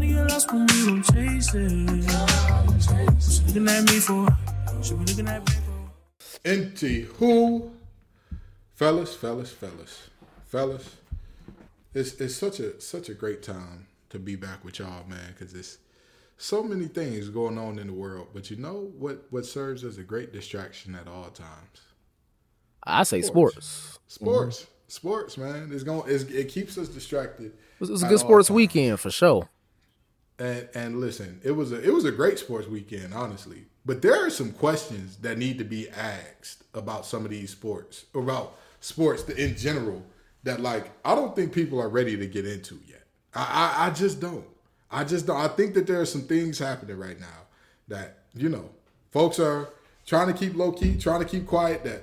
Money get lost when we don't chase it. What you looking at me for? What you be looking at me for? Empty who? Fellas, fellas, fellas, fellas. It's it's such a such a great time to be back with y'all, man, because it's so many things going on in the world. But you know what what serves as a great distraction at all times? I say sports. Sports. Sports, man. It's going it's, it keeps us distracted. It was, it was a good sports times. weekend for sure. And and listen, it was a it was a great sports weekend, honestly. But there are some questions that need to be asked about some of these sports, about sports in general. That like I don't think people are ready to get into yet. I I, I just don't. I just don't. I think that there are some things happening right now that you know, folks are trying to keep low key, trying to keep quiet. That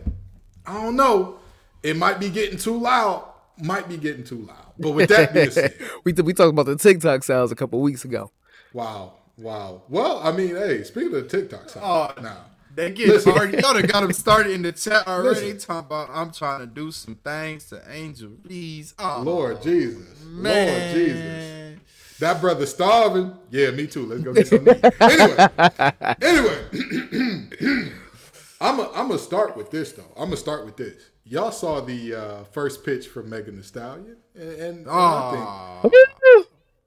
I don't know. It might be getting too loud. Might be getting too loud. But with that being said. we we talked about the TikTok sounds a couple weeks ago. Wow, wow. Well, I mean, hey, speaking of TikTok, side, Oh, now They get Listen. already. Y'all done got them started in the chat already. Listen. Talking about I'm trying to do some things to Angel Reese. Oh, Lord Jesus, man. Lord Jesus, that brother starving. Yeah, me too. Let's go get some to anyway, anyway, I'm a, I'm gonna start with this though. I'm gonna start with this. Y'all saw the uh, first pitch from Megan Thee Stallion, and, and I think Oh,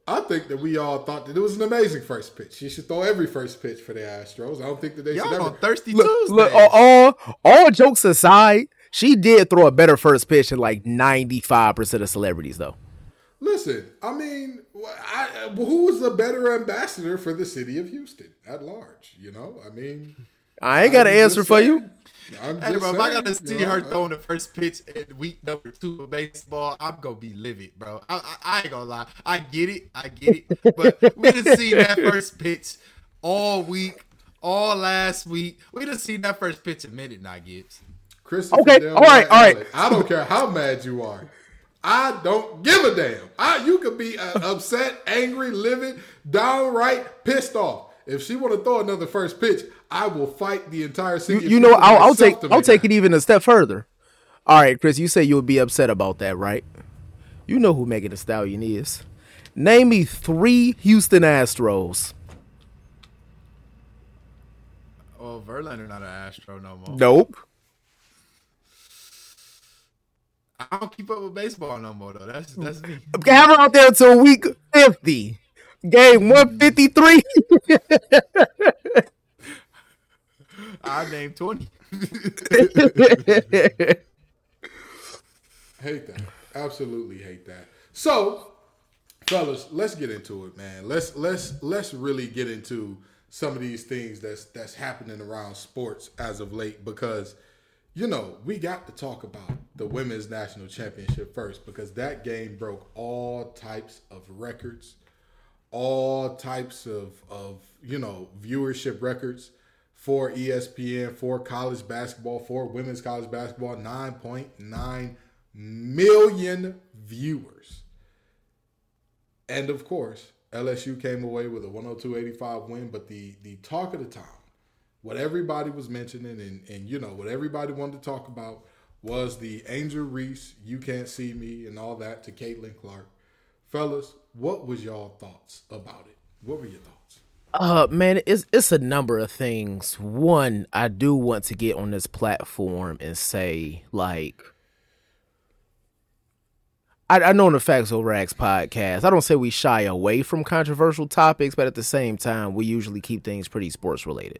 I think that we all thought that it was an amazing first pitch. She should throw every first pitch for the Astros. I don't think that they should y'all ever. on Thirsty Look, Tuesday. look all, all all jokes aside, she did throw a better first pitch than like ninety five percent of celebrities though. Listen, I mean, wh- I, who's a better ambassador for the city of Houston at large? You know, I mean, I ain't got an I'm answer for you. I'm Hey, just bro, if I got to see you know, her I- throwing the first pitch in week number two of baseball, I'm gonna be livid, bro. I, I, I ain't gonna lie. I get it, I get it, but we done seen that first pitch all week, all last week. We done seen that first pitch a minute now, Gibbs. Christopher Okay, Del all right, all right. I don't care how mad you are. I don't give a damn. I you could be uh, upset, angry, livid, downright pissed off. If she want to throw another first pitch, I will fight the entire You, city. of you know, I'll, I'll take I'll take it even a step further. All right, Chris, you say you would be upset about that, right? You know who Megan Thee Stallion is. Name me three Houston Astros. Oh, Verlander not an Astro no more. Nope. I don't keep up with baseball no more though. That's that's me. Have her out there until week 50. Game mm. 153. I named twenty. Hate that. Absolutely hate that. So, fellas, let's get into it, man. Let's let's let's really get into some of these things that's that's happening around sports as of late because you know, we got to talk about the women's national championship first because that game broke all types of records, all types of of, you know, viewership records for ESPN, for college basketball, for women's college basketball, 9.9 million viewers. And of course, LSU came away with a 102-85 win, but the the talk of the town, what everybody was mentioning and and you know, what everybody wanted to talk about was the Angel Reese, you can't see me and all that to Caitlin Clark. Fellas, what was y'all thoughts about it? What were your thoughts? Uh man, it's it's a number of things. One, I do want to get on this platform and say, like I, I know in the Facts Over Rags podcast, I don't say we shy away from controversial topics, but at the same time, we usually keep things pretty sports related.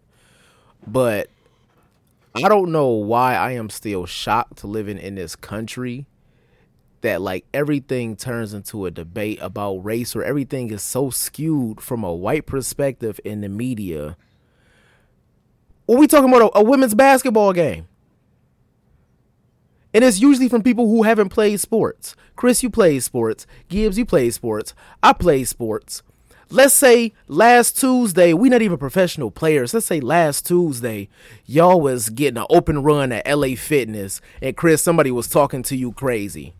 But I don't know why I am still shocked living in this country that like everything turns into a debate about race or everything is so skewed from a white perspective in the media. When we talking about a, a women's basketball game. And it's usually from people who haven't played sports. Chris, you play sports. Gibbs, you play sports. I play sports. Let's say last Tuesday, we not even professional players. Let's say last Tuesday, y'all was getting an open run at LA Fitness, and Chris, somebody was talking to you crazy.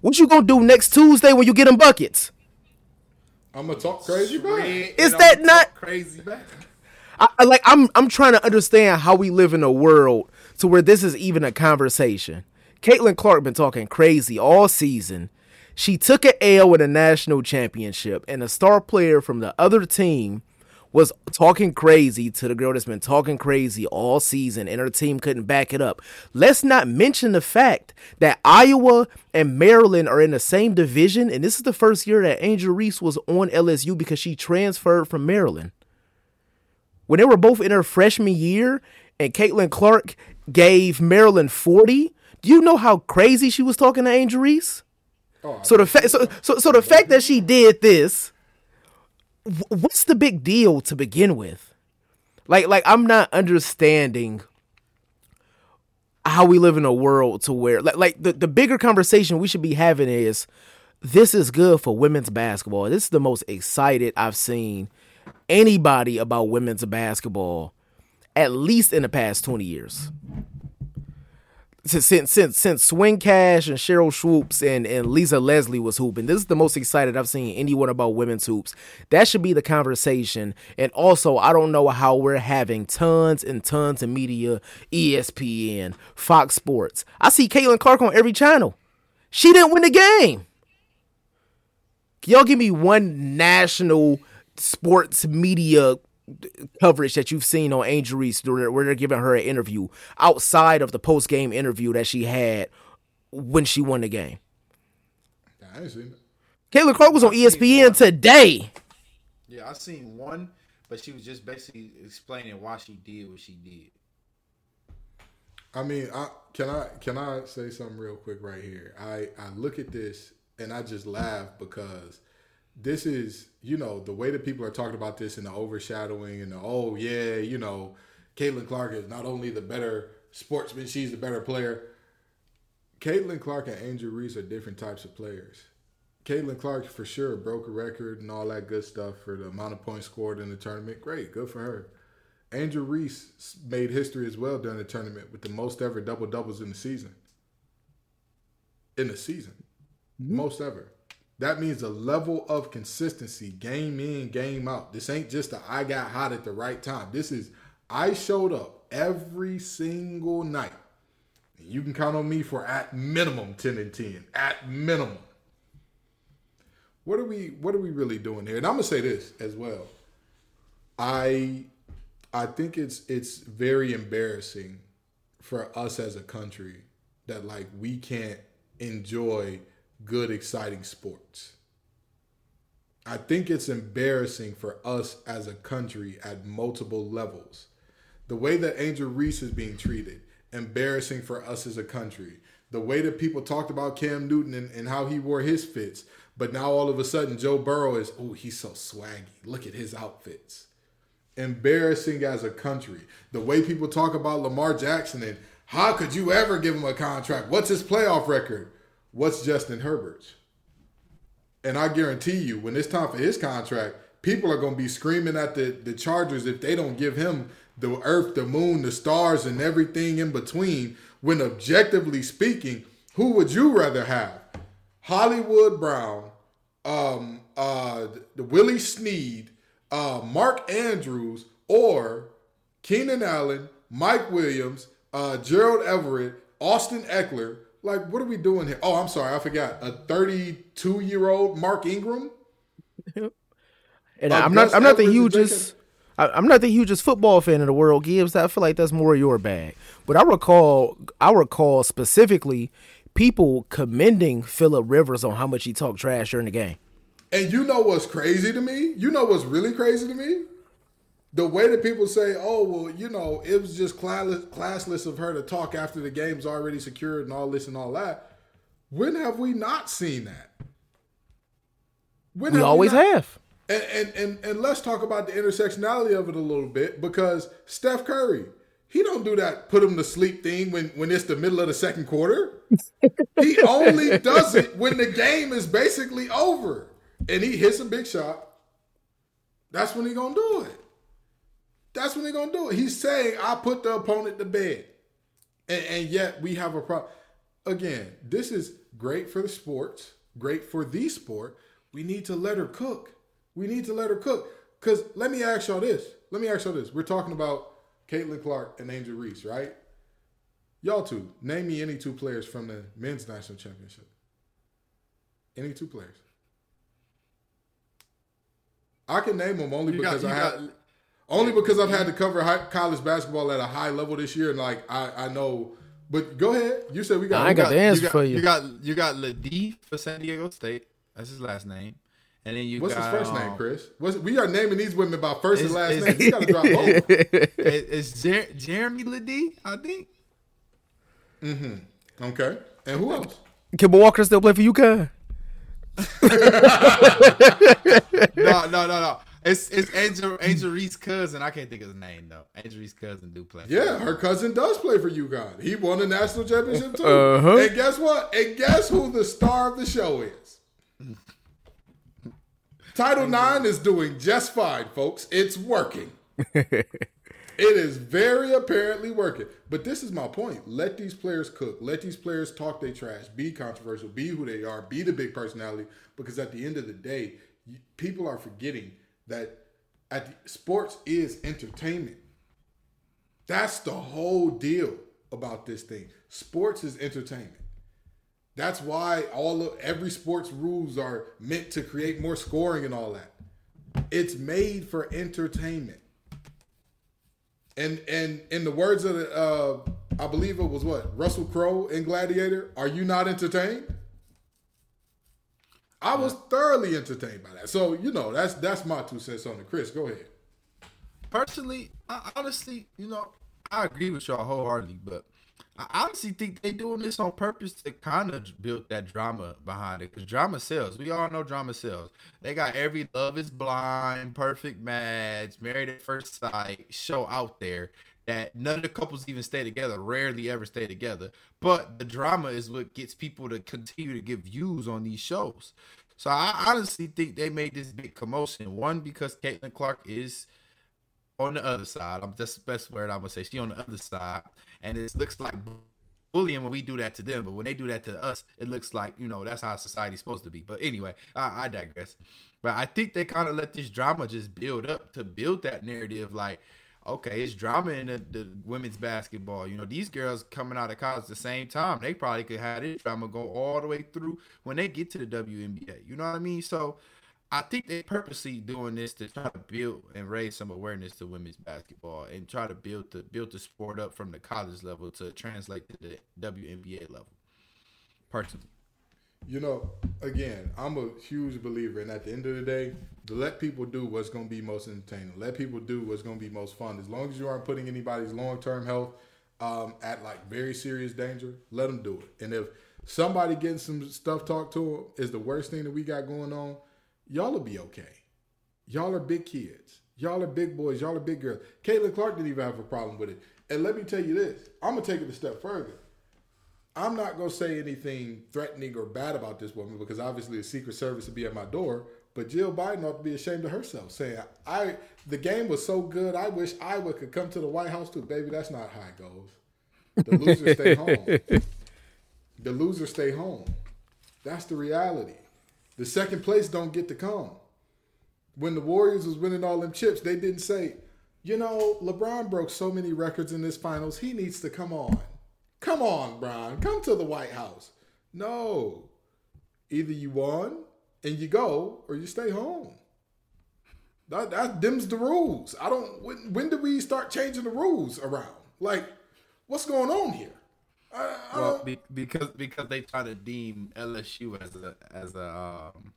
What you gonna do next Tuesday when you get them buckets? I'm gonna talk crazy back. Is that not crazy back? I, I like I'm I'm trying to understand how we live in a world to where this is even a conversation. Caitlin Clark been talking crazy all season. She took an L in a national championship, and a star player from the other team was talking crazy to the girl that's been talking crazy all season, and her team couldn't back it up. Let's not mention the fact that Iowa and Maryland are in the same division, and this is the first year that Angel Reese was on LSU because she transferred from Maryland. When they were both in her freshman year, and Caitlin Clark gave Maryland 40, do you know how crazy she was talking to Angel Reese? Oh, So the fact, so, so so the fact that she did this, what's the big deal to begin with? Like like I'm not understanding how we live in a world to where like like the, the bigger conversation we should be having is this is good for women's basketball. This is the most excited I've seen anybody about women's basketball at least in the past 20 years since since since, Swin Cash and Sheryl Swoopes and, and Lisa Leslie was hooping. This is the most excited I've seen anyone about women's hoops. That should be the conversation. And also, I don't know how we're having tons and tons of media, ESPN, Fox Sports. I see Caitlin Clark on every channel. She didn't win the game. Can y'all give me one national sports media coverage that you've seen on Angel Reese where where they're giving her an interview outside of the post game interview that she had when she won the game. I ain't seen it. Caitlin Clark was on ESPN today. Yeah, I seen one, but she was just basically explaining why she did what she did. I mean, I can I can I say something real quick right here? I I look at this and I just laugh because this is you know the way that people are talking about this and the overshadowing and the oh yeah you know Caitlin Clark is not only the better sportsman she's the better player. Caitlin Clark and Angel Reese are different types of players. Caitlin Clark for sure broke a record and all that good stuff for the amount of points scored in the tournament. Great, good for her. Angel Reese made history as well during the tournament with the most ever double doubles in the season. In the season, mm-hmm. most ever. That means a level of consistency, game in, game out. This ain't just a I got hot at the right time. This is I showed up every single night. You can count on me for at minimum 10 and 10. At minimum. What are we what are we really doing here? And I'm gonna say this as well. I I think it's it's very embarrassing for us as a country that like we can't enjoy good exciting sports. I think it's embarrassing for us as a country at multiple levels. The way that Angel Reese is being treated, embarrassing for us as a country. The way that people talked about Cam Newton and, and how he wore his fits, but now all of a sudden Joe Burrow is, oh, he's so swaggy. Look at his outfits embarrassing as a country. The way people talk about Lamar Jackson and how could you ever give him a contract? What's his playoff record? What's Justin Herbert's? And I guarantee you, when it's time for his contract, people are going to be screaming at the, the Chargers if they don't give him the earth, the moon, the stars, and everything in between. When objectively speaking, who would you rather have? Hollywood Brown, um, uh, the Willie Snead, uh, Mark Andrews, or Keenan Allen, Mike Williams, uh, Gerald Everett, Austin Ekeler. Like, what are we doing here? Oh, I'm sorry, I forgot. A 32 year old Mark Ingram. And I'm not I'm not the hugest I- I'm not the hugest football fan in the world, Gibbs. I feel like that's more your bag. But I recall I recall specifically people commending Philip Rivers on how much he talked trash during the game. And you know what's crazy to me? You know what's really crazy to me? The way that people say, "Oh, well, you know, it was just classless, classless of her to talk after the game's already secured and all this and all that." When have we not seen that? When We always not- have. And, and and and let's talk about the intersectionality of it a little bit because Steph Curry, he don't do that put him to sleep thing when when it's the middle of the second quarter. he only does it when the game is basically over and he hits a big shot. That's when he gonna do it. That's when he gonna do it. He's saying, "I put the opponent to bed," and, and yet we have a problem. Again, this is great for the sports, great for the sport. We need to let her cook. We need to let her cook. Cause let me ask y'all this. Let me ask y'all this. We're talking about Caitlin Clark and Angel Reese, right? Y'all two, name me any two players from the men's national championship. Any two players. I can name them only You because you I got- had only because I've had to cover high, college basketball at a high level this year, and like I, I know. But go ahead. You said we got. I ain't got the answer got, for you. You got you got LeDee for San Diego State. That's his last name. And then you What's got his first name, um, Chris? What's, we are naming these women by first and last name. You got to drop both. It's Jer- Jeremy LeDee, I think. Mm-hmm. Okay. And who else? Kemba Walker still play for UConn? No, no, no, no. It's it's Angel Angel Reese's cousin. I can't think of his name though. Angel Reese's cousin do play. Yeah, her cousin does play for UConn. He won a national championship too. Uh-huh. And guess what? And guess who the star of the show is? Title Nine is doing just fine, folks. It's working. it is very apparently working. But this is my point. Let these players cook. Let these players talk their trash. Be controversial. Be who they are. Be the big personality. Because at the end of the day, people are forgetting that at the, sports is entertainment. That's the whole deal about this thing. Sports is entertainment. That's why all of every sports rules are meant to create more scoring and all that. It's made for entertainment. And and in the words of the uh I believe it was what Russell Crowe in Gladiator, are you not entertained? I was thoroughly entertained by that. So, you know, that's that's my two cents on it. Chris, go ahead. Personally, I honestly, you know, I agree with y'all wholeheartedly, but I honestly think they doing this on purpose to kind of build that drama behind it. Because drama sells. We all know drama sells. They got every Love is Blind, Perfect Match, Married at First Sight show out there that none of the couples even stay together, rarely ever stay together. But the drama is what gets people to continue to give views on these shows. So I honestly think they made this big commotion. One, because Caitlin Clark is on the other side. I'm that's the best word I'm gonna say. She on the other side, and it looks like bullying when we do that to them, but when they do that to us, it looks like you know that's how society's supposed to be. But anyway, I, I digress. But I think they kind of let this drama just build up to build that narrative. Like, okay, it's drama in the, the women's basketball. You know, these girls coming out of college at the same time, they probably could have this drama go all the way through when they get to the WNBA. You know what I mean? So. I think they purposely doing this to try to build and raise some awareness to women's basketball and try to build the build the sport up from the college level to translate to the WNBA level. Personally, You know, again, I'm a huge believer, and at the end of the day, let people do what's going to be most entertaining. Let people do what's going to be most fun. As long as you aren't putting anybody's long term health um, at like very serious danger, let them do it. And if somebody getting some stuff talked to them is the worst thing that we got going on, y'all will be okay. Y'all are big kids. Y'all are big boys. Y'all are big girls. Caitlin Clark didn't even have a problem with it. And let me tell you this I'm going to take it a step further. I'm not gonna say anything threatening or bad about this woman because obviously the Secret Service would be at my door. But Jill Biden ought to be ashamed of herself, saying, "I the game was so good. I wish Iowa could come to the White House too, baby. That's not how it goes. The losers stay home. The losers stay home. That's the reality. The second place don't get to come. When the Warriors was winning all them chips, they didn't say, you know, LeBron broke so many records in this finals. He needs to come on. Come on, Brian. Come to the White House. No. Either you won and you go or you stay home. That, that them's the rules. I don't when when did we start changing the rules around? Like, what's going on here? I, I well, be, because because they try to deem LSU as a as a um,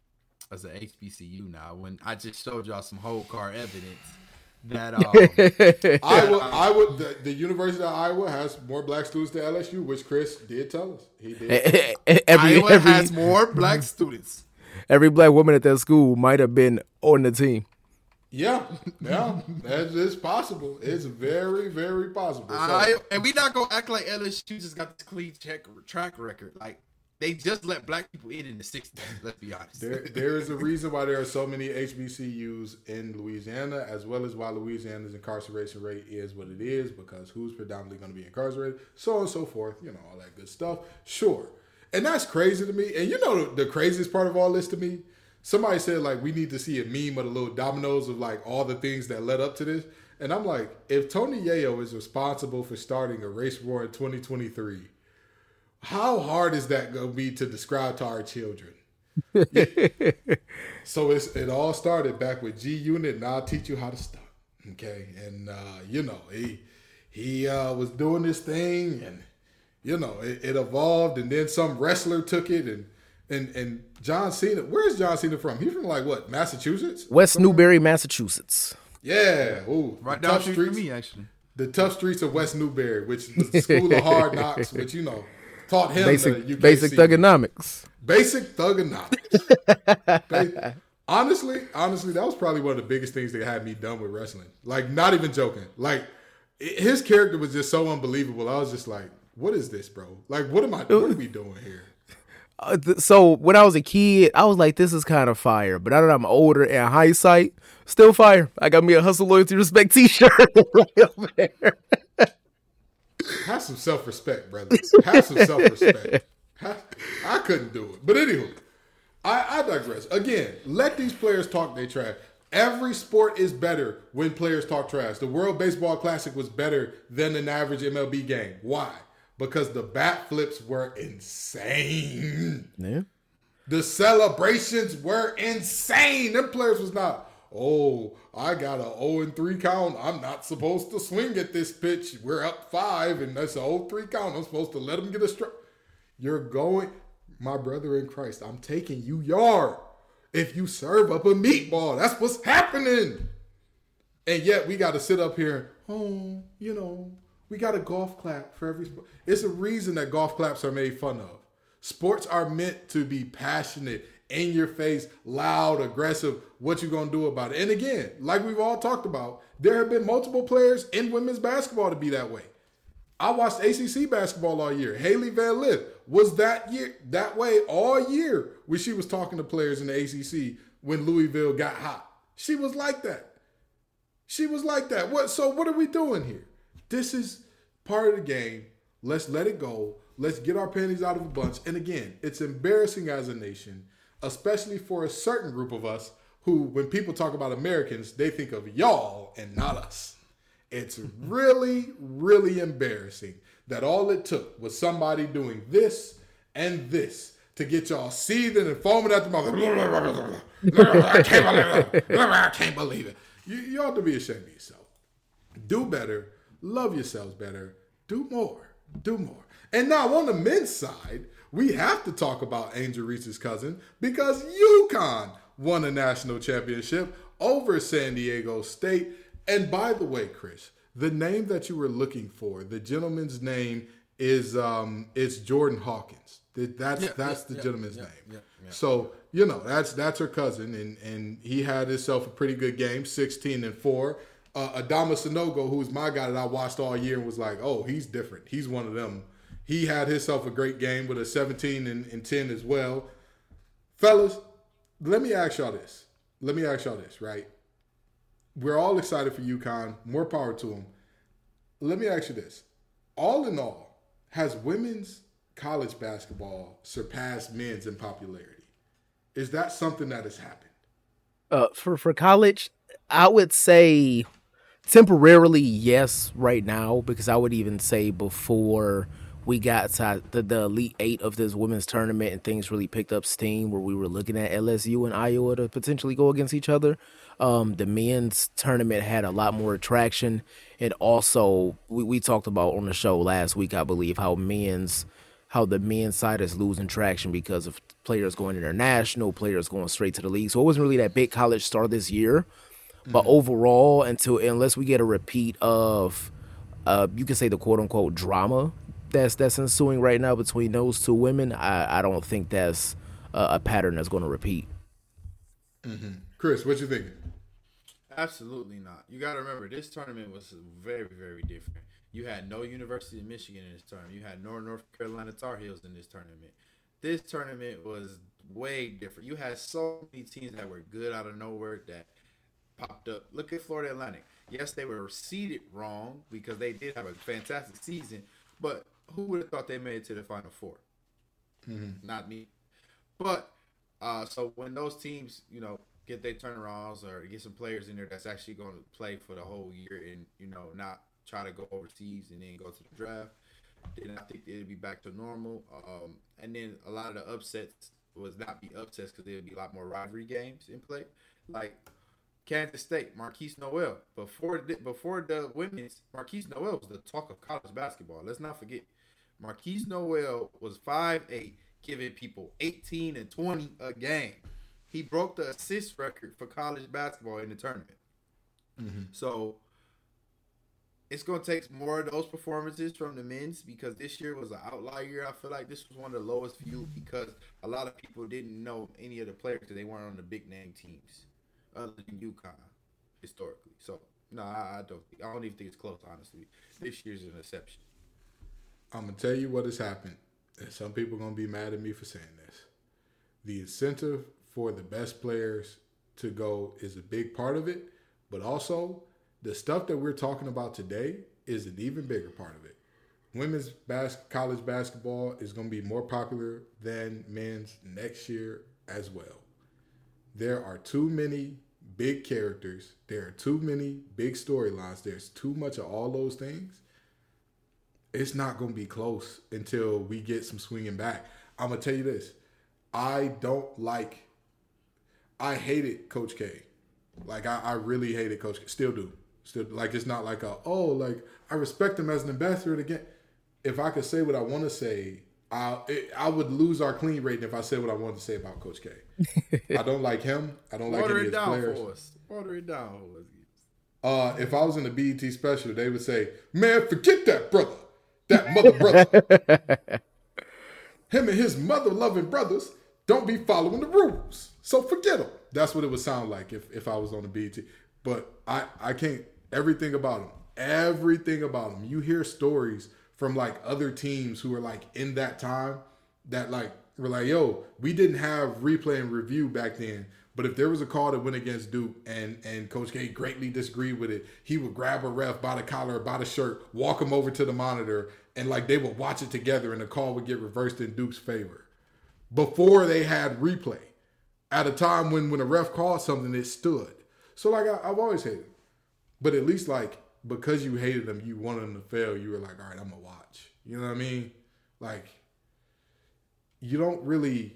as a HBCU now. When I just showed y'all some whole car evidence that um, Iowa, Iowa, the, the University of Iowa has more black students than LSU, which Chris did tell us. He did. every Iowa every, has more black students. every black woman at that school might have been on the team. Yeah, yeah, that is possible. It's very, very possible. So, I, and we not gonna act like LSU just got this clean check track record. Like they just let black people in in the '60s. Let's be honest. there, there is a reason why there are so many HBCUs in Louisiana, as well as why Louisiana's incarceration rate is what it is, because who's predominantly going to be incarcerated, so on and so forth. You know, all that good stuff. Sure, and that's crazy to me. And you know, the, craziest part of all this to me, somebody said like we need to see a meme of the little dominoes of like all the things that led up to this. And I'm like, if Tony Yayo is responsible for starting a race war in 2023, how hard is that going to be to describe to our children? so it's it all started back with G Unit, and I'll teach you how to stunt. Okay, and uh, you know he he uh, was doing this thing, and you know it, it evolved, and then some wrestler took it, and and and John Cena. Where's John Cena from? He's from like what Massachusetts? West Newbury, Massachusetts. Yeah, ooh, Right down tough the street from me, actually. the tough streets of West Newbury, which was the school of hard knocks, which you know taught him Basic basic Thuganomics. Basic Thuganomics. Honestly, honestly, that was probably one of the biggest things that had me done with wrestling. Like, not even joking. Like, i- his character was just so unbelievable. I was just like, "What is this, bro? Like, what am I? What are we doing here?" Uh, th- so when I was a kid, I was like, "This is kind of fire." But now that I'm older, in hindsight, still fire. I got me a hustle, loyalty, respect T-shirt right over there. Have some self respect, brother. Have some self respect. I couldn't do it. But anywho, I, I digress. Again, let these players talk their trash. Every sport is better when players talk trash. The World Baseball Classic was better than an average MLB game. Why? Because the bat flips were insane. Yeah. The celebrations were insane. Them players was not, oh, I got a 0 and 3 count. I'm not supposed to swing at this pitch. We're up five, and that's a 0 3 count. I'm supposed to let him get a strike. You're going, my brother in Christ, I'm taking you yard. If you serve up a meatball, that's what's happening. And yet we got to sit up here, oh, you know, we got a golf clap for every sport. It's a reason that golf claps are made fun of. Sports are meant to be passionate, in your face, loud, aggressive. What you gonna do about it? And again, like we've all talked about, there have been multiple players in women's basketball to be that way. I watched ACC basketball all year. Hailey Van Lith was that year that way all year when she was talking to players in the ACC when Louisville got hot. She was like that. She was like that. What? So what are we doing here? This is part of the game. Let's let it go. Let's get our panties out of a bunch. And again, it's embarrassing as a nation, especially for a certain group of us who, when people talk about Americans, they think of y'all and not us. It's really, really embarrassing that all it took was somebody doing this and this to get y'all seething and foaming at the mouth. I can't believe it. I can't believe it. You, you ought to be ashamed of yourself. Do better. Love yourselves better. Do more. Do more. And now on the men's side, we have to talk about Angel Reese's cousin because UConn won a national championship over San Diego State. And by the way, Chris, the name that you were looking for, the gentleman's name is um it's Jordan Hawkins. That's Yeah, that's yeah, the yeah, gentleman's name. So you know that's that's her cousin, and and he had himself a pretty good game, sixteen and four. Uh, Adama Sanogo, who's my guy that I watched all year, and was like, oh, he's different. He's one of them. He had himself a great game with a seventeen and, and ten as well. Fellas, let me ask y'all this. Let me ask y'all this, right? We're all excited for UConn. More power to them. Let me ask you this. All in all, has women's college basketball surpassed men's in popularity? Is that something that has happened? Uh, for for college, I would say temporarily yes right now because I would even say before we got to the, the elite eight of this women's tournament and things really picked up steam where we were looking at LSU and Iowa to potentially go against each other. Um, the men's tournament had a lot more attraction, and also we, we talked about on the show last week, I believe, how men's how the men's side is losing traction because of players going international, players going straight to the league. So it wasn't really that big college star this year. But overall, until unless we get a repeat of, uh, you can say the quote unquote drama that's that's ensuing right now between those two women, I, I don't think that's a, a pattern that's going to repeat. Mm-hmm. Chris, what you thinking? Absolutely not. You got to remember, this tournament was very, very different. You had no University of Michigan in this tournament. You had no North Carolina Tar Heels in this tournament. This tournament was way different. You had so many teams that were good out of nowhere that popped up. Look at Florida Atlantic. Yes, they were seeded wrong because they did have a fantastic season, but who would have thought they made it to the Final 4 Not me. But uh, so when those teams, you know, get their turnarounds or get some players in there that's actually going to play for the whole year and you know not try to go overseas and then go to the draft, then I think it'll be back to normal. Um, and then a lot of the upsets was not be upsets because there would be a lot more rivalry games in play. Like Kansas State, Markquis Nowell. Before the, before the women's, Markquis Nowell was the talk of college basketball. Let's not forget. Markquis Nowell was 5'8", giving people 18 and 20 a game. He broke the assist record for college basketball in the tournament. Mm-hmm. So it's gonna take more of those performances from the men's because this year was an outlier year. I feel like this was one of the lowest viewed because a lot of people didn't know any of the players because they weren't on the big name teams other than UConn historically. So no, I, I don't. I don't even think it's close. Honestly, this year's an exception. I'm gonna tell you what has happened, and some people are gonna be mad at me for saying this. The incentive for the best players to go is a big part of it, but also the stuff that we're talking about today is an even bigger part of it. Women's bas- college basketball is going to be more popular than men's next year as well. There are too many big characters. There are too many big storylines. There's too much of all those things it's not going to be close until we get some swinging back. I'm going to tell you this. I don't like, I hated Coach K. Like, I, I really hated Coach K. Still do. Still, like, it's not like a, oh, like, I respect him as an ambassador again. If I could say what I want to say, I, it, I would lose our clean rating if I said what I wanted to say about Coach K. I don't like him. I don't like Water any of his down players. for us. Water it down for us. Uh, if I was in the BET special, they would say, "Man, forget that brother, that mother brother. Him and his mother loving brothers don't be following the rules, so forget him." That's what it would sound like if if I was on the BET. But I I can't everything about him, everything about him. You hear stories from like other teams who are like in that time that like were like, "Yo, we didn't have replay and review back then." But if there was a call that went against Duke and and Coach K greatly disagreed with it, he would grab a ref by the collar by the shirt, walk him over to the monitor, and like they would watch it together, and the call would get reversed in Duke's favor. Before they had replay, at a time when when a ref called something, it stood. So like I, I've always hated, him. but at least like because you hated them, you wanted them to fail. You were like, all right, I'm gonna watch. You know what I mean? Like you don't really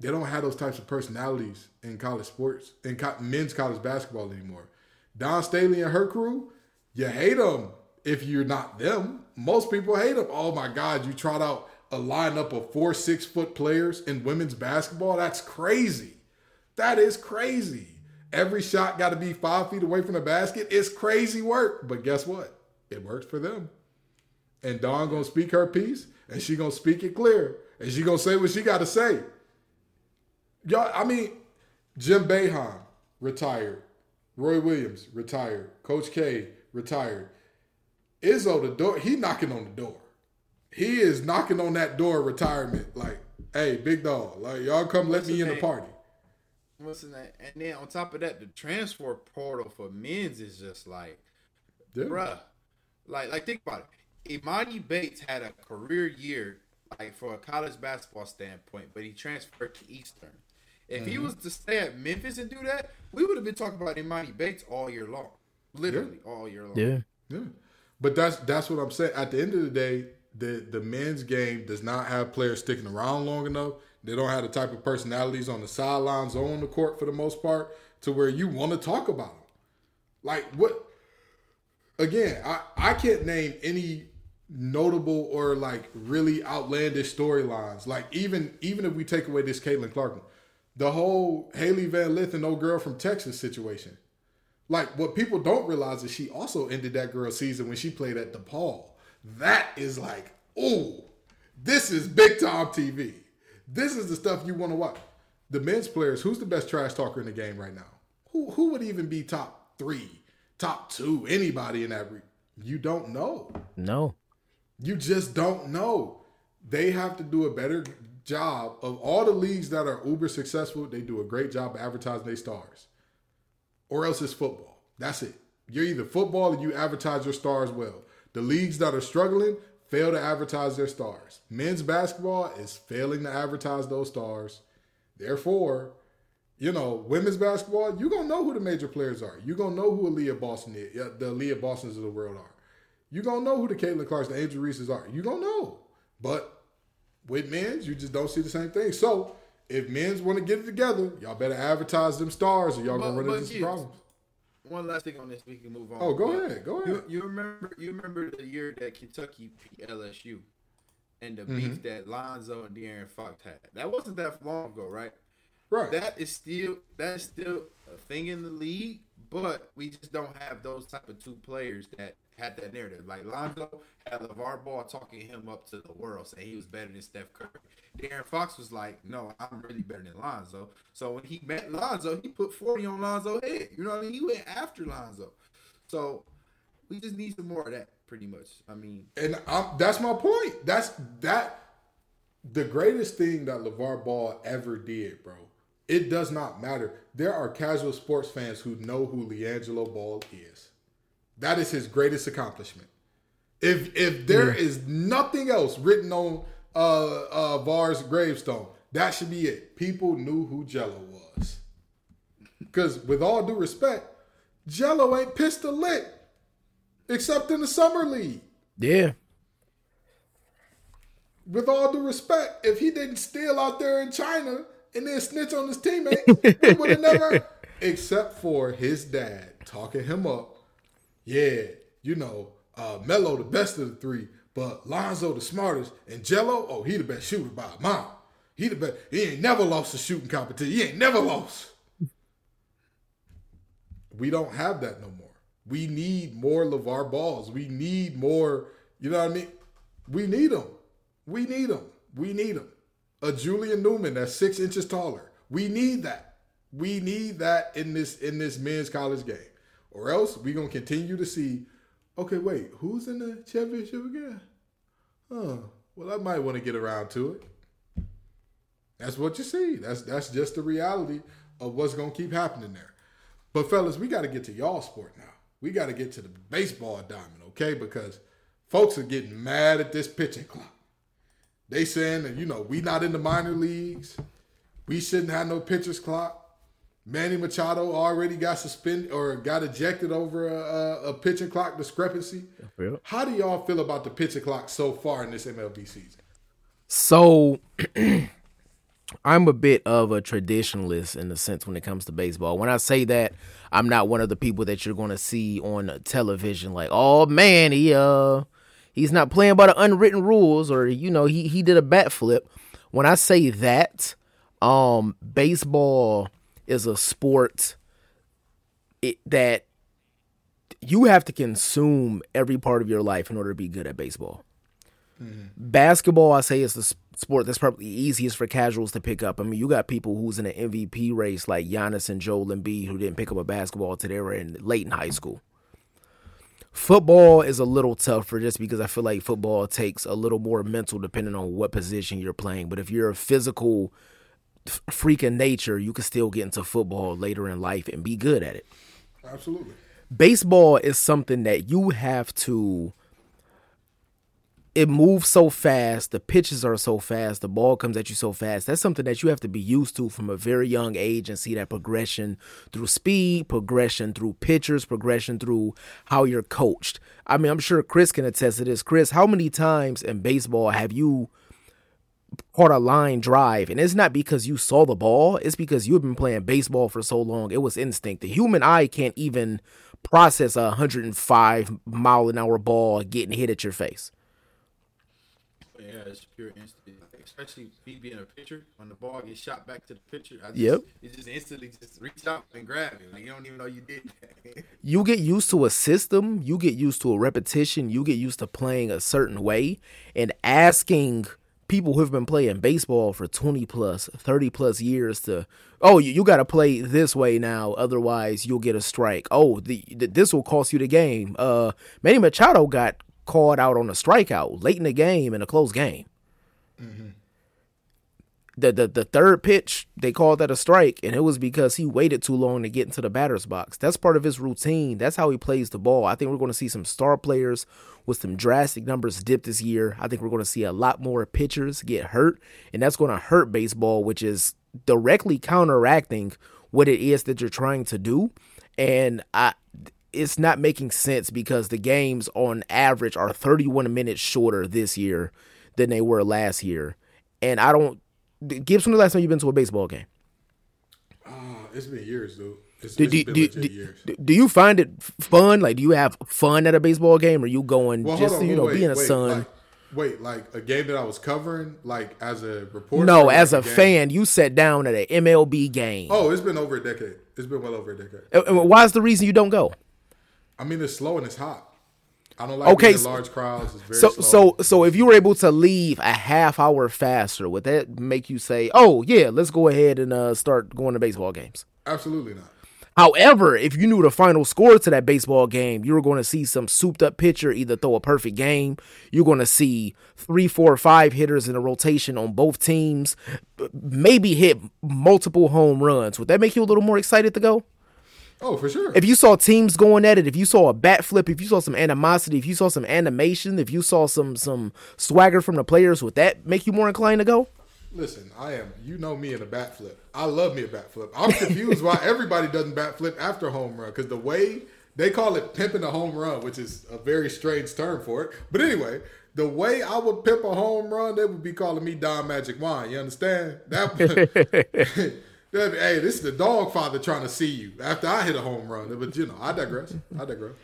they don't have those types of personalities in college sports in co- men's college basketball anymore. Dawn Staley and her crew, you hate them if you're not them. Most people hate them. Oh my God, you trot out a lineup of four six foot players in women's basketball. That's crazy. That is crazy. Every shot got to be five feet away from the basket. It's crazy work, but guess what? It works for them. And Dawn gonna speak her piece, and she gonna speak it clear, and she gonna say what she got to say. Y'all, I mean, Jim Boeheim retired, Roy Williams retired, Coach K retired. Izzo, the door, he knocking on the door. He is knocking on that door of retirement. Like, hey, big dog, like y'all come let me in the party. What's that? And then on top of that, the transfer portal for men's is just like, Yeah. bruh. Like, like think about it. Emoni Bates had a career year, like for a college basketball standpoint, but he transferred to Eastern. If he mm-hmm. was to stay at Memphis and do that, we would have been talking about Emoni Bates all year long, literally all year long. Yeah. Yeah. But that's that's what I'm saying. At the end of the day, the the men's game does not have players sticking around long enough. They don't have the type of personalities on the sidelines or on the court for the most part to where you want to talk about them. Like what? Again, I I can't name any notable or like really outlandish storylines. Like even even if we take away this Caitlin Clark, the whole Hailey Van Lith and old girl from Texas situation. Like what people don't realize is she also ended that girl's season when she played at DePaul. That is like, ooh, this is big time TV. This is the stuff you want to watch. The men's players, who's the best trash talker in the game right now? Who who would even be top three, top two, anybody in that? Re- you don't know. No. You just don't know. They have to do a better job of all the leagues that are uber successful. They do a great job of advertising their stars, or else it's football. That's it. You're either football or you advertise your stars well. The leagues that are struggling fail to advertise their stars. Men's basketball is failing to advertise those stars. Therefore, you know, women's basketball, you're gonna know who the major players are. You're gonna know who Aliyah Boston is, uh, the Aliyah Bostons of the world are. You're gonna know who the Caitlin Clarks, the Angel Reese's are. You're gonna know. But with men's, you just don't see the same thing. So if men's want to get it together, y'all better advertise them stars, or y'all But- gonna run into some problems. One last thing on this, we can move on. Oh, go But ahead, go You, ahead. you remember? You remember the year that Kentucky beat LSU, and the Mm-hmm. beef that Lonzo and De'Aaron Fox had. That wasn't that long ago, right? Right. That is still that's still a thing in the league, but we just don't have those type of two players that had that narrative. Like Lonzo had LeVar Ball talking him up to the world, saying he was better than Steph Curry. De'Aaron Fox was like, "No, I'm really better than Lonzo." So when he met Lonzo, he put 40 on Lonzo's head. You know what I mean? He went after Lonzo. So we just need some more of that, pretty much. I mean, And I'm, that's my point. That's that. The greatest thing that LeVar Ball ever did, bro. It does not matter. There are casual sports fans who know who LiAngelo Ball is. That is his greatest accomplishment. If if there is nothing else written on uh, uh, Var's gravestone, that should be it. People knew who Jello was. Because with all due respect, Jello ain't pissed a lick, except in the summer league Yeah. with all due respect, if he didn't steal out there in China and then snitch on his teammates, we would have never, except for his dad talking him up. Yeah, you know, uh, Melo the best of the three, but Lonzo the smartest, and Jello, oh, he the best shooter by a mile. He the best. He ain't never lost a shooting competition. He ain't never lost. We don't have that no more. We need more LeVar balls. We need more, you know what I mean? We need them. We need them. We need them. A Julian Newman that's six inches taller. We need that. We need that in this in this men's college game. Or else we're gonna continue to see, okay, wait, who's in the championship again? Huh. Well, I might want to get around to it. That's what you see. That's that's just the reality of what's gonna keep happening there. But fellas, we got to get to y'all sport now. We got to get to the baseball diamond, okay? Because folks are getting mad at this pitching clock. They saying that you know we not in the minor leagues. We shouldn't have no pitchers clock. Manny Machado already got suspended or got ejected over a, a, a pitching clock discrepancy. Yep. How do y'all feel about the pitching clock so far in this MLB season? So I'm a bit of a traditionalist in the sense when it comes to baseball. When I say that, I'm not one of the people that you're going to see on television like, "Oh man, he uh he's not playing by the unwritten rules or you know, he he did a bat flip." When I say that, um baseball is a sport it, that you have to consume every part of your life in order to be good at baseball. Mm-hmm. Basketball, I say, is the sport that's probably easiest for casuals to pick up. I mean, you got people who's in an MVP race like Giannis and Joel Embiid who didn't pick up a basketball until they were in late in high school. Football is a little tougher just because I feel like football takes a little more mental depending on what position you're playing. But if you're a physical f- freak of nature, you can still get into football later in life and be good at it. Absolutely. baseball is something that you have to it moves so fast the pitches are so fast the ball comes at you so fast. That's something that you have to be used to from a very young age and see that progression through speed progression through pitchers progression through how you're coached. I mean i'm sure chris can attest to this. Chris how many times in baseball have you caught a line drive and it's not because you saw the ball it's because you've been playing baseball for so long it was instinct the human eye can't even process a 105 mile an hour ball getting hit at your face Yeah, it's pure instinct. Especially me being a pitcher, when the ball gets shot back to the pitcher, I just, Yep. you just instantly just reach out and grab it. Like you don't even know you did that. you get used to a system, you get used to a repetition, you get used to playing a certain way, and asking people who've been playing baseball for 20 plus, 30 plus years to, oh, you, you got to play this way now, otherwise you'll get a strike. Oh, the, the, this will cost you the game. Uh, Manny Machado got called out on a strikeout late in the game in a close game. The, the the third pitch they called that a strike and it was because he waited too long to get into the batter's box. That's part of his routine. That's how he plays the ball. I think we're going to see some star players with some drastic numbers dip this year. I think we're going to see a lot more pitchers get hurt and that's going to hurt baseball which is directly counteracting what it is that you're trying to do. And i it's not making sense because the games on average are 31 minutes shorter this year than they were last year. And i don't Gibbs, when the last time you've been to a baseball game? Uh, it's been years, dude. It's, Do, it's do, been do, do, years. do- you find it fun? Like, do you have fun at a baseball game, or you going Well, just on, you know wait, being a wait, son? Like, wait, like a game that I was covering, like as a reporter. no, as a game? fan, you sat down at an MLB game. Oh, it's been over a decade. It's been well over a decade. And- is the reason you don't go? I mean, it's slow and it's hot. I don't like Okay, being in so- large crowds. It's very So, slow. so, so if you were able to leave a half hour faster, would that make you say, "Oh yeah, let's go ahead and uh, start going to baseball games"? Absolutely not. However, if you knew the final score to that baseball game, you were going to see some souped up pitcher either throw a perfect game. You're going to see three, four, five hitters in a rotation on both teams, maybe hit multiple home runs. Would that make you a little more excited to go? Oh, for sure. If you saw teams going at it, if you saw a bat flip, if you saw some animosity, if you saw some animation, if you saw some some swagger from the players, would that make you more inclined to go? Listen, I am. You know me in a bat flip. I love me a bat flip. I'm confused why everybody doesn't bat flip after a home run because the way they call it pimping a home run, which is a very strange term for it. But anyway, the way I would pimp a home run, they would be calling me Don Magic Juan. You understand? That. hey, this is the dog father trying to see you after I hit a home run. But you know, I digress. I digress.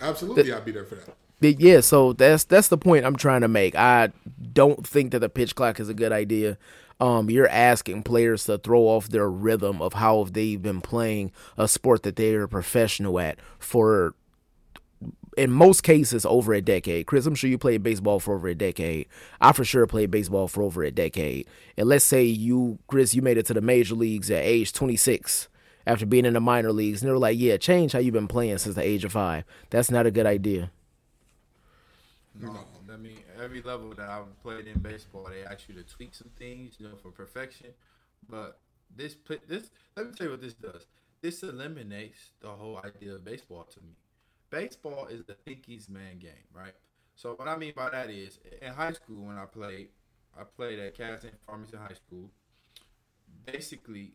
Absolutely, I'd be there for that. But yeah, so that's that's the point I'm trying to make. I don't think that the pitch clock is a good idea. Um, you're asking players to throw off their rhythm of how they've been playing a sport that they're professional at for, in most cases, over a decade. Chris, I'm sure you played baseball for over a decade. I for sure played baseball for over a decade. And let's say you, Chris, you made it to the major leagues at age 26 after being in the minor leagues, and they were like, "Yeah, change how you've been playing since the age of five. That's not a good idea." No, I mean every level that I've played in baseball, they ask you to tweak some things, you know, for perfection. But this, put- this, let me tell you what this does. This eliminates the whole idea of baseball to me. Baseball is the thinkies man game, right? So what I mean by that is, in high school when I played, I played at Castle Pharmacy High School. Basically,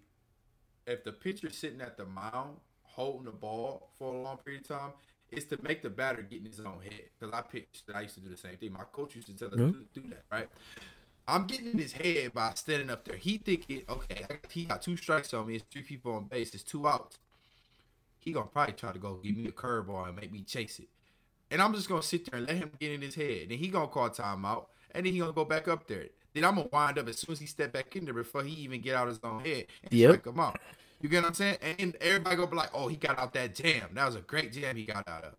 if the pitcher's sitting at the mound holding the ball for a long period of time, it's to make the batter get in his own head. Because I pitched, I used to do the same thing. My coach used to tell us to do that, right? I'm getting in his head by standing up there. He thinking, okay, he got two strikes on me. It's three people on base. It's two outs. He gonna probably try to go give me a curveball and make me chase it. And I'm just gonna sit there and let him get in his head. Then he gonna call timeout, and then he gonna go back up there. Then I'm gonna wind up as soon as he step back in there before he even get out his own head and Yep. him out. You get what I'm saying? And everybody gonna be like, "Oh, he got out that jam. That was a great jam he got out of."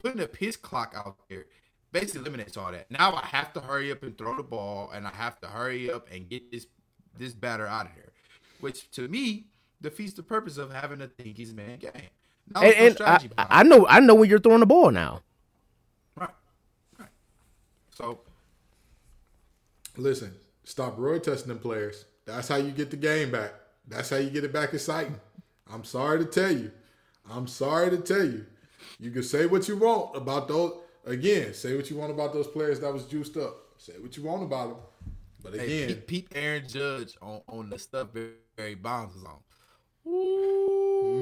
Putting a pitch clock out there basically eliminates all that. Now I have to hurry up and throw the ball, and I have to hurry up and get this this batter out of here, which to me defeats the purpose of having a thinkies man game. Now And, no and I, I know I know when you're throwing the ball now. right, right. So Listen, stop road testing them players. That's how you get the game back. That's how you get it back exciting. I'm sorry to tell you. I'm sorry to tell you. You can say what you want about those. Again, say what you want about those players that was juiced up. Say what you want about them. But hey, again, Pete, Pete Aaron Judge on, on the stuff Barry Bonds was on.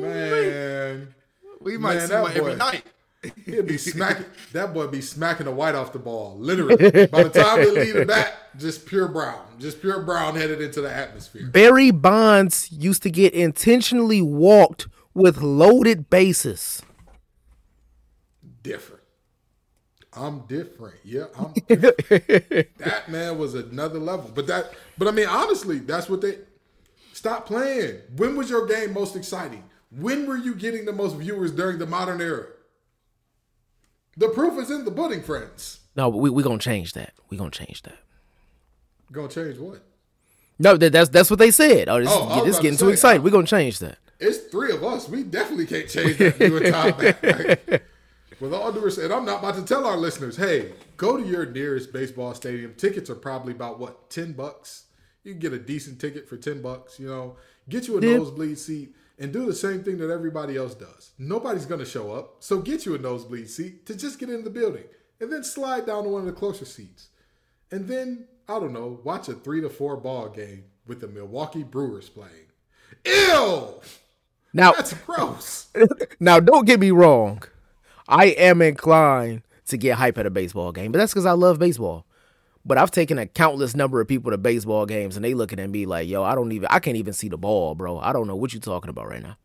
Man, We might Man, see that one every boy. night. He'd be smacking. That boy be smacking the white off the ball. Literally. By the time they leave the bat, just pure brown. Just pure brown headed into the atmosphere. Barry Bonds used to get intentionally walked with loaded bases. different. I'm different. Yeah, I'm different. that man was another level. But that but I mean honestly, that's what they stop playing. When was your game most exciting? When were you getting the most viewers during the modern era? The proof is in the pudding, friends. No, we we gonna change that. We gonna change that. Gonna change what? No, that, that's that's what they said. Oh, this, Oh, this getting to too say, excited. We're gonna change that. It's three of us. We definitely can't change that viewing time back. Like, with all due respect, and I'm not about to tell our listeners, hey, go to your nearest baseball stadium. Tickets are probably about what, ten bucks? You can get a decent ticket for ten bucks, you know, get you a nosebleed seat and do the same thing that everybody else does. Nobody's gonna show up, so get you a nosebleed seat to just get in the building. And then slide down to one of the closer seats. And then, I don't know, watch a three to four ball game with the Milwaukee Brewers playing. Ew! Now, That's gross. now don't get me wrong. I am inclined to get hype at a baseball game, but that's because I love baseball. But I've taken a countless number of people to baseball games, and they looking at me like, "Yo, I don't even, I can't even see the ball, bro. I don't know what you're talking about right now."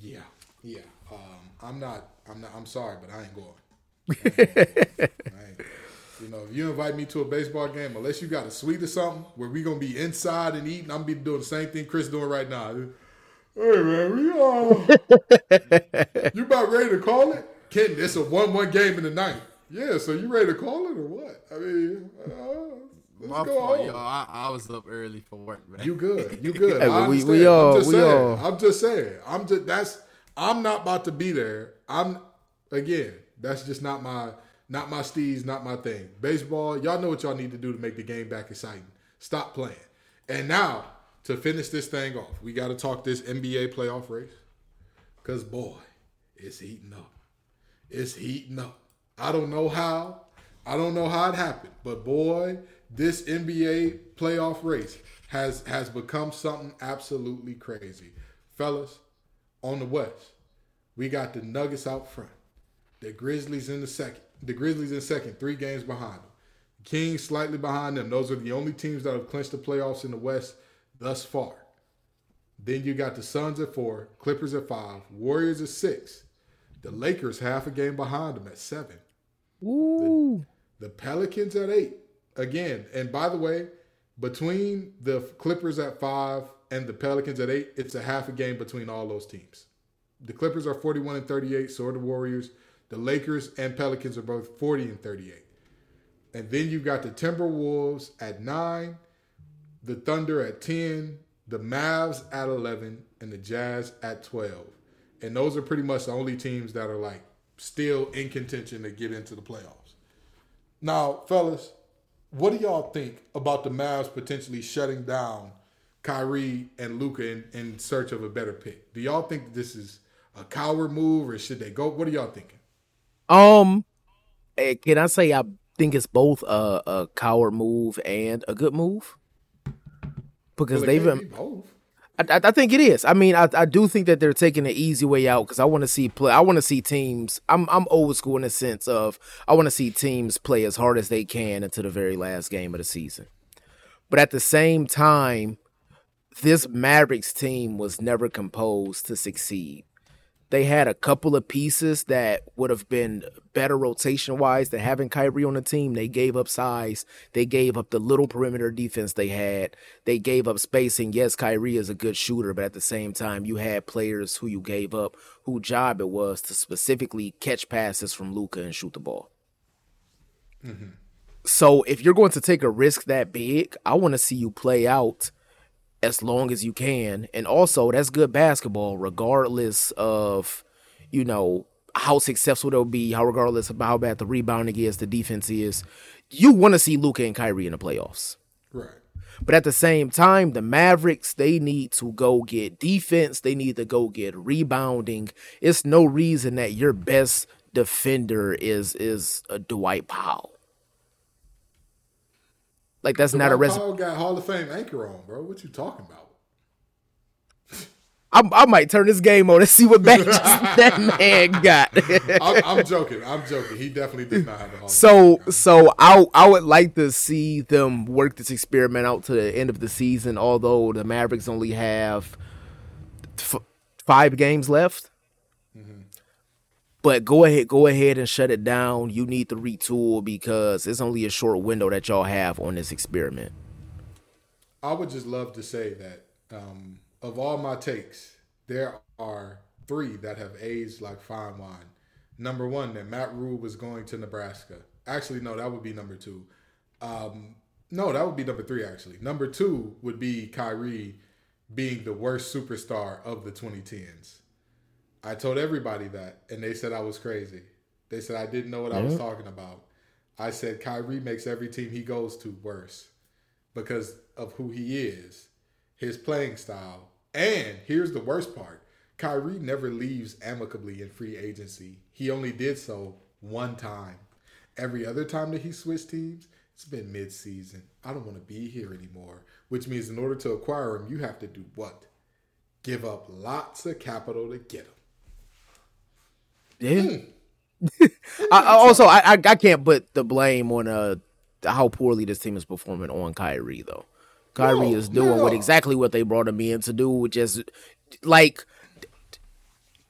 Yeah, yeah. Um, I'm not. I'm not. I'm sorry, but I ain't going. I ain't- you know, if you invite me to a baseball game, unless you got a suite or something where we gonna be inside and eating, I'm gonna be doing the same thing Chris doing right now. Hey man, we all you about ready to call it? Ken, it's a one-one game in the ninth. Yeah, so you ready to call it or what? I mean, uh, let's My go fault, home. yo. I, I was up early for work, man. You good? You good? Hey, I we, we all, I'm just we saying. all- I'm just saying. I'm just that's. I'm not about to be there. I'm again. That's just not my not my steez, not my thing. Baseball. Y'all know what y'all need to do to make the game back exciting. Stop playing. And now to finish this thing off, we got to talk this NBA playoff race. Cause boy, it's heating up. It's heating up. I don't know how. I don't know how it happened, but boy, this NBA playoff race has has become something absolutely crazy. Fellas, on the West, we got the Nuggets out front. The Grizzlies in the second. The Grizzlies in second, three games behind them. Kings slightly behind them. Those are the only teams that have clinched the playoffs in the West thus far. Then you got the Suns at four, Clippers at five, Warriors at six. The Lakers half a game behind them at seven. Ooh, The Pelicans at eight. Again, and by the way, between the Clippers at five and the Pelicans at eight, it's a half a game between all those teams. The Clippers are 41 and 38, so are the Warriors. The Lakers and Pelicans are both 40 and 38. And then you've got the Timberwolves at nine, the Thunder at 10, the Mavs at 11, and the Jazz at 12. And those are pretty much the only teams that are like still in contention to get into the playoffs. Now, fellas, what do y'all think about the Mavs potentially shutting down Kyrie and Luka in, in search of a better pick? Do y'all think this is a coward move or should they go? What are y'all thinking? Um, eh, can I say I think it's both a, a coward move and a good move? Because Well, they've been, be both. I, I think it is. I mean, I, I do think that they're taking the easy way out because I want to see play. I want to see teams. I'm I'm old school in the sense of I want to see teams play as hard as they can until the very last game of the season. But at the same time, this Mavericks team was never composed to succeed. They had a couple of pieces that would have been better rotation wise than having Kyrie on the team. They gave up size. They gave up the little perimeter defense they had. They gave up spacing. Yes, Kyrie is a good shooter, but at the same time, you had players who you gave up whose job it was to specifically catch passes from Luka and shoot the ball. Mm-hmm. So if you're going to take a risk that big, I want to see you play out as long as you can. And also, that's good basketball, regardless of, you know, how successful they'll be, how regardless of how bad the rebounding is, the defense is. You want to see Luka and Kyrie in the playoffs. Right. But at the same time, the Mavericks, they need to go get defense. They need to go get rebounding. It's no reason that your best defender is is a Dwight Powell. Like that's not a res- Powell got Hall of Fame anchor on, bro. What you talking about? I, I might turn this game on and see what matches that man got. I'm, I'm joking. I'm joking. He definitely did not have the Hall so so I I would like to see them work this experiment out to the end of the season. Although the Mavericks only have f- five games left, but go ahead go ahead and shut it down. You need to retool because it's only a short window that y'all have on this experiment. I would just love to say that um, of all my takes, there are three that have aged like fine wine. Number one, that Matt Rhule was going to Nebraska. Actually, no, that would be number two. Um, no, that would be number three, actually. Number two would be Kyrie being the worst superstar of the 2010s. I told everybody that, and they said I was crazy. They said I didn't know what I was talking about. I said Kyrie makes every team he goes to worse because of who he is, his playing style. And here's the worst part Kyrie never leaves amicably in free agency. He only did so one time. Every other time that he switched teams, it's been mid season. I don't want to be here anymore. Which means in order to acquire him, you have to do what? Give up lots of capital to get him. Yeah. I, I also, I, I I can't put the blame on uh how poorly this team is performing on Kyrie though. Kyrie No, is doing no. what exactly what they brought him in to do, which is like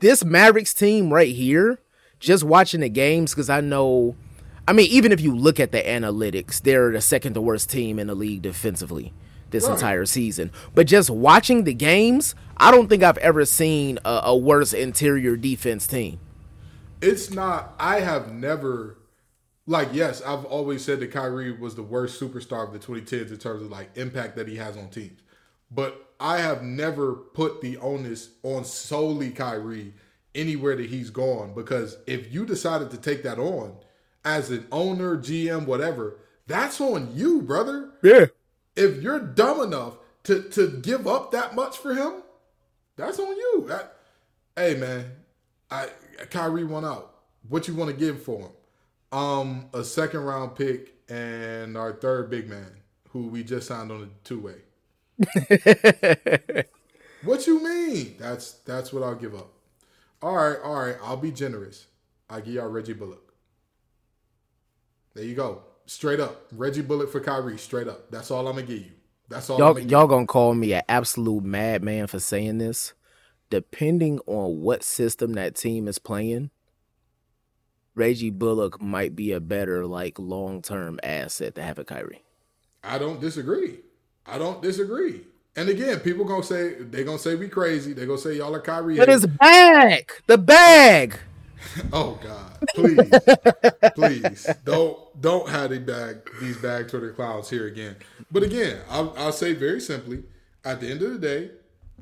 this Mavericks team right here. Just watching the games because I know, I mean, even if you look at the analytics, they're the second to worst team in the league defensively this Right. entire season. But just watching the games, I don't think I've ever seen a, a worse interior defense team. It's not. I have never, like, yes, I've always said that Kyrie was the worst superstar of the 2010s in terms of like impact that he has on teams. But I have never put the onus on solely Kyrie anywhere that he's gone because if you decided to take that on as an owner, GM, whatever, that's on you, brother. Yeah. If you're dumb enough to to give up that much for him, that's on you. That- hey man, I Kyrie won out. What you want to give for him? Um, a second round pick and our third big man, who we just signed on a two way. what you mean? That's that's what I'll give up. All right, all right. I'll be generous. I give y'all Reggie Bullock. There you go. Straight up. Reggie Bullock for Kyrie. Straight up. That's all I'm gonna give you. That's all I'm Y'all, y'all gonna call me an absolute madman for saying this. Depending on what system that team is playing, Reggie Bullock might be a better like long term asset to have a Kyrie. I don't disagree. I don't disagree. And again, people gonna say they gonna say we crazy. They gonna say y'all are Kyrie. But his bag, the bag. Oh God, please, please don't don't have these bag these bag Twitter clowns here again. But again, I'll, I'll say very simply: at the end of the day,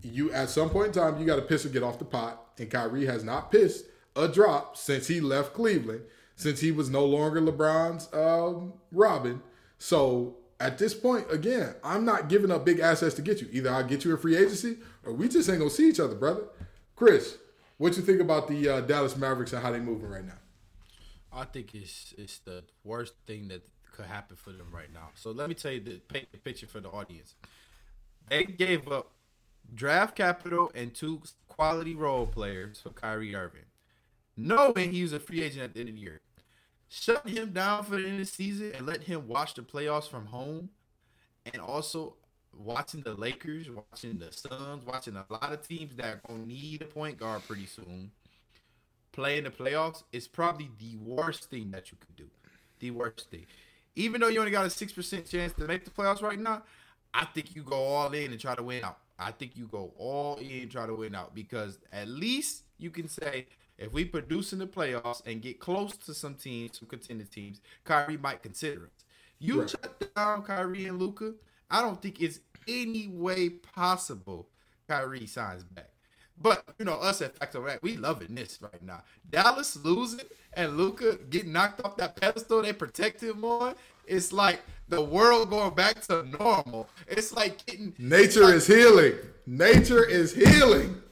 you at some point in time you got to piss or get off the pot, and Kyrie has not pissed a drop since he left Cleveland, since he was no longer LeBron's um, Robin. So at this point, again, I'm not giving up big assets to get you. Either I'll get you a free agency, or we just ain't gonna see each other, brother. Chris, what you think about the uh, Dallas Mavericks and how they moving right now? I think it's it's the worst thing that could happen for them right now. So let me tell you the paint the picture for the audience. They gave up draft capital and two quality role players for Kyrie Irving, knowing he was a free agent at the end of the year. Shut him down for the end of the season and let him watch the playoffs from home, and also watching the Lakers, watching the Suns, watching a lot of teams that are gonna need a point guard pretty soon play in the playoffs is probably the worst thing that you could do. The worst thing. Even though you only got a six percent chance to make the playoffs right now, I think you go all in and try to win out. I think you go all in try to win out because at least you can say if we produce in the playoffs and get close to some teams, some contender teams, Kyrie might consider it. You Right. shut down Kyrie and Luka. I don't think it's any way possible Kyrie signs back. But you know, us at Factor Rack, we loving this right now. Dallas losing and Luka getting knocked off that pedestal they protect him on. It's like the world going back to normal. It's like getting Nature is healing. Nature is healing.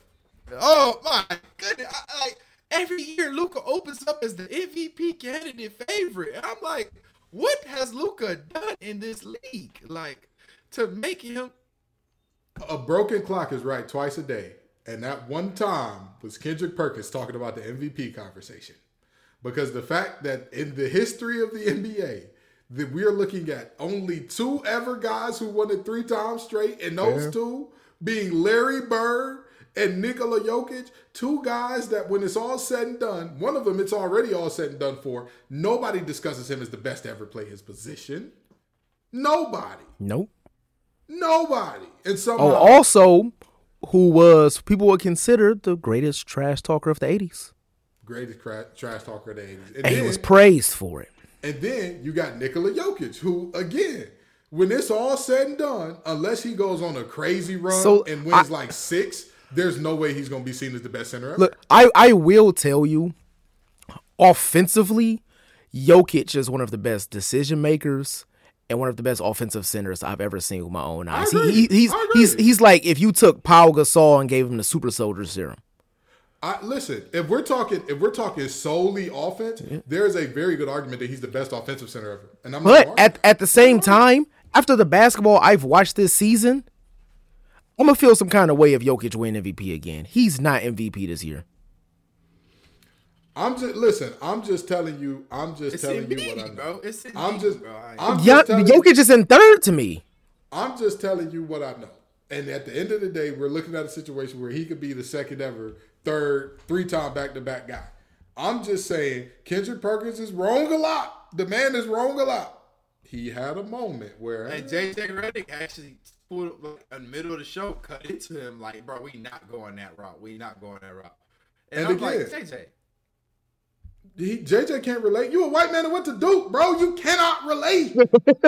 Oh my goodness! I, like every year, Luka opens up as the MVP candidate favorite, and I'm like, what has Luka done in this league? Like to make him A broken clock is right twice a day. And that one time was Kendrick Perkins talking about the MVP conversation. Because the fact that in the history of the NBA, that we're looking at only two ever guys who won it three times straight, and those two being Larry Bird and Nikola Jokic, two guys that when it's all said and done, one of them it's already all said and done for, nobody discusses him as the best to ever play his position. Nobody. Nope. Nobody. And somehow Oh, also, who was people would consider the greatest trash talker of the '80s, greatest cra- trash talker of the 80s. And, and he was praised for it. And then you got Nikola Jokic, who, again, when it's all said and done, unless he goes on a crazy run So, and wins I- like six, there's no way he's going to be seen as the best center ever. Look, I I will tell you, offensively, Jokic is one of the best decision makers and one of the best offensive centers I've ever seen with my own eyes. He, he's he's he's like if you took Paul Gasol and gave him the super soldier serum. I, listen, if we're talking if we're talking solely offense, there's a very good argument that he's the best offensive center ever. And I'm But at at the same time, after the basketball I've watched this season, I'm gonna feel some kind of way if Jokic win MVP again. He's not MVP this year. I'm just listen. I'm just telling you. I'm just It's telling you what I know. bro. It's Embiid, I'm just. bro. I- I'm Ya- just telling you, Jokic is in third to me. I'm just telling you what I know. And at the end of the day, we're looking at a situation where he could be the second ever, third, three time back to back guy. I'm just saying, Kendrick Perkins is wrong a lot. The man is wrong a lot. He had a moment where And JJ Redick actually pulled in the middle of the show, cut into him like, bro, we not going that route. We not going that route. And, And I'm like, JJ, he, JJ can't relate. You a white man that went to Duke, bro. You cannot relate.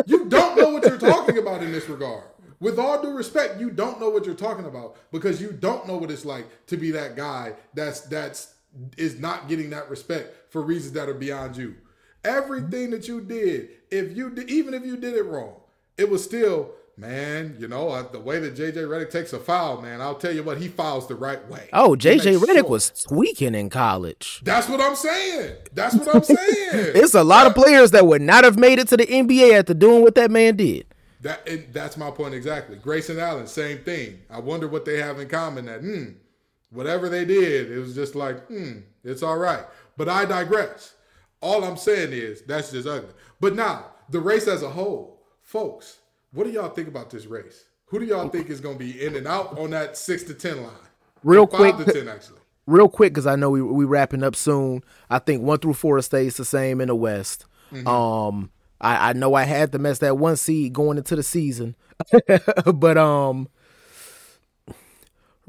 you don't know what you're talking about in this regard. With all due respect, you don't know what you're talking about because you don't know what it's like to be that guy that's that's is not getting that respect for reasons that are beyond you. Everything that you did, if you did, even if you did it wrong, it was still, man. You know uh, the way that JJ Redick takes a foul, man. I'll tell you what, he fouls the right way. Oh, JJ Redick sure. was tweaking in college. That's what I'm saying. That's what I'm saying. It's a lot of players that would not have made it to the NBA after doing what that man did. That and that's my point exactly. Grayson Allen, same thing. I wonder what they have in common. That hmm, whatever they did, it was just like hmm, it's all right. But I digress. All I'm saying is that's just ugly. But now the race as a whole, folks, what do y'all think about this race? Who do y'all think is going to be in and out on that six to ten line? Real Five quick, to ten actually. real quick, because I know we we wrapping up soon. I think one through four stays the same in the West. Um, I, I know I had them as that one seed going into the season, but um,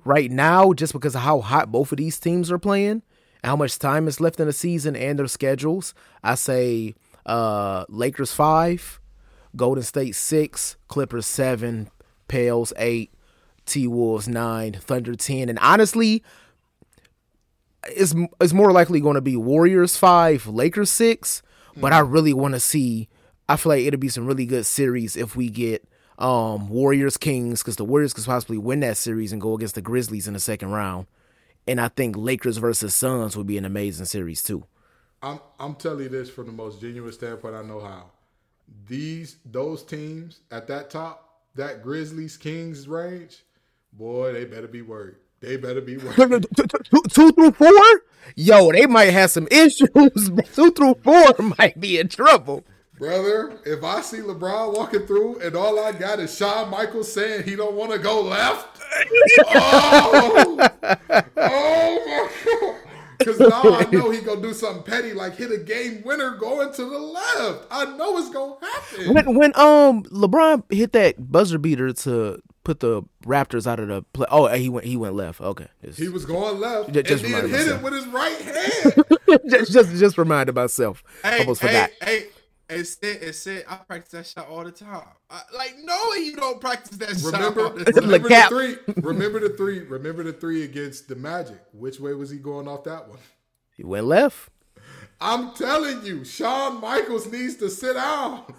right now, just because of how hot both of these teams are playing how much time is left in the season and their schedules, I say uh Lakers five, Golden State six, Clippers seven, Pels eight, T Wolves nine, Thunder ten, and honestly, it's it's more likely going to be Warriors five, Lakers six. But I really want to see. I feel like it'll be some really good series if we get um Warriors Kings because the Warriors could possibly win that series and go against the Grizzlies in the second round. And I think Lakers versus Suns would be an amazing series too. I'm I'm telling you this from the most genuine standpoint I know how. These those teams at that top, that Grizzlies Kings range, boy, they better be worried. They better be worried. two, two through four, yo, they might have some issues. but two through four might be in trouble. Brother, if I see LeBron walking through and all I got is Shawn Michaels saying he don't want to go left, oh, oh my god! Because now I know he gonna do something petty like hit a game winner going to the left. I know it's gonna happen. When when um LeBron hit that buzzer beater to put the Raptors out of the play. Oh, he went he went left. Okay, It's- He was going left Ju- just and then reminded hit myself. it with his right hand. just, just just reminded myself. hey, Almost hey, forgot. hey, it said, it said, I practice that shot all the time. I, like, no, you don't practice that shot all Remember, the time. remember the three. Remember the three. Remember the three against the Magic. Which way was he going off that one? He went left. I'm telling you, Shawn Michaels needs to sit down.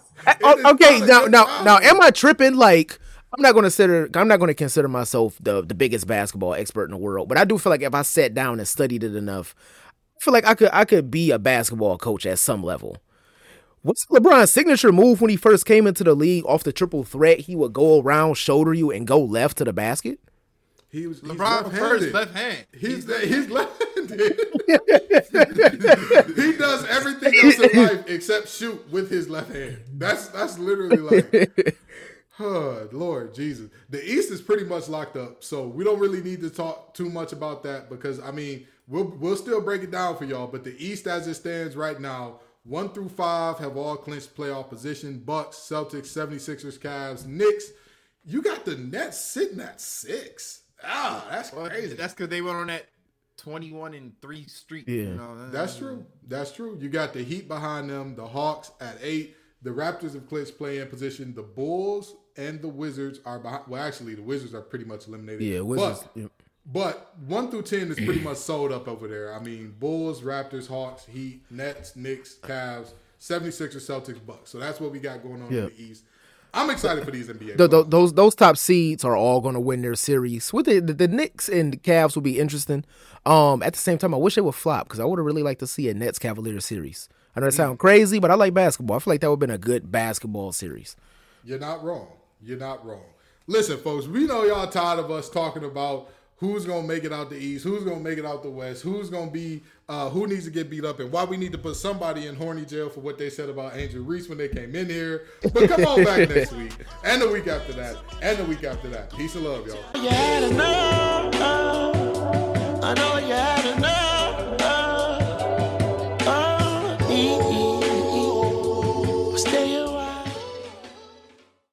Okay, now now time. now, am I tripping? Like, I'm not going to consider I'm not going to consider myself the the biggest basketball expert in the world, but I do feel like if I sat down and studied it enough, I feel like I could I could be a basketball coach at some level. What's LeBron's signature move when he first came into the league off the triple threat? He would go around, shoulder you, and go left to the basket. He was LeBron first left hand. He's he's left-handed. he does everything else in life except shoot with his left hand. That's that's literally like, oh Lord Jesus. The East is pretty much locked up, so we don't really need to talk too much about that because I mean we'll we'll still break it down for y'all. But the East, as it stands right now, one through five have all clinched playoff position. Bucks, Celtics, 76ers, Cavs, Knicks. You got the Nets sitting at six. Ah, that's Well, crazy. That's because they went on that 21 and 3 streak. Yeah. You know, That's true. That's true. You got the Heat behind them, the Hawks at eight. The Raptors have clinched play-in position. The Bulls and the Wizards are behind. Well, actually, the Wizards are pretty much eliminated. Yeah, Wizards. But, but one through ten is pretty much sold up over there. I mean, Bulls, Raptors, Hawks, Heat, Nets, Knicks, Cavs, 76ers, Celtics, Bucks. So that's what we got going on Yeah. in the East. I'm excited for these NBA. Th- th- players. those those top seeds are all going to win their series. With the, the the Knicks and the Cavs will be interesting. Um, at the same time, I wish they would flop because I would have really liked to see a Nets Cavaliers series. I know it sounds crazy, but I like basketball. I feel like that would have been a good basketball series. You're not wrong. You're not wrong. Listen, folks, we know y'all tired of us talking about who's gonna make it out the East, who's gonna make it out the West, who's gonna be uh, who needs to get beat up, and why we need to put somebody in horny jail for what they said about Angel Reese when they came in here. But come on back next week, and the week after that, and the week after that. Peace and love, y'all.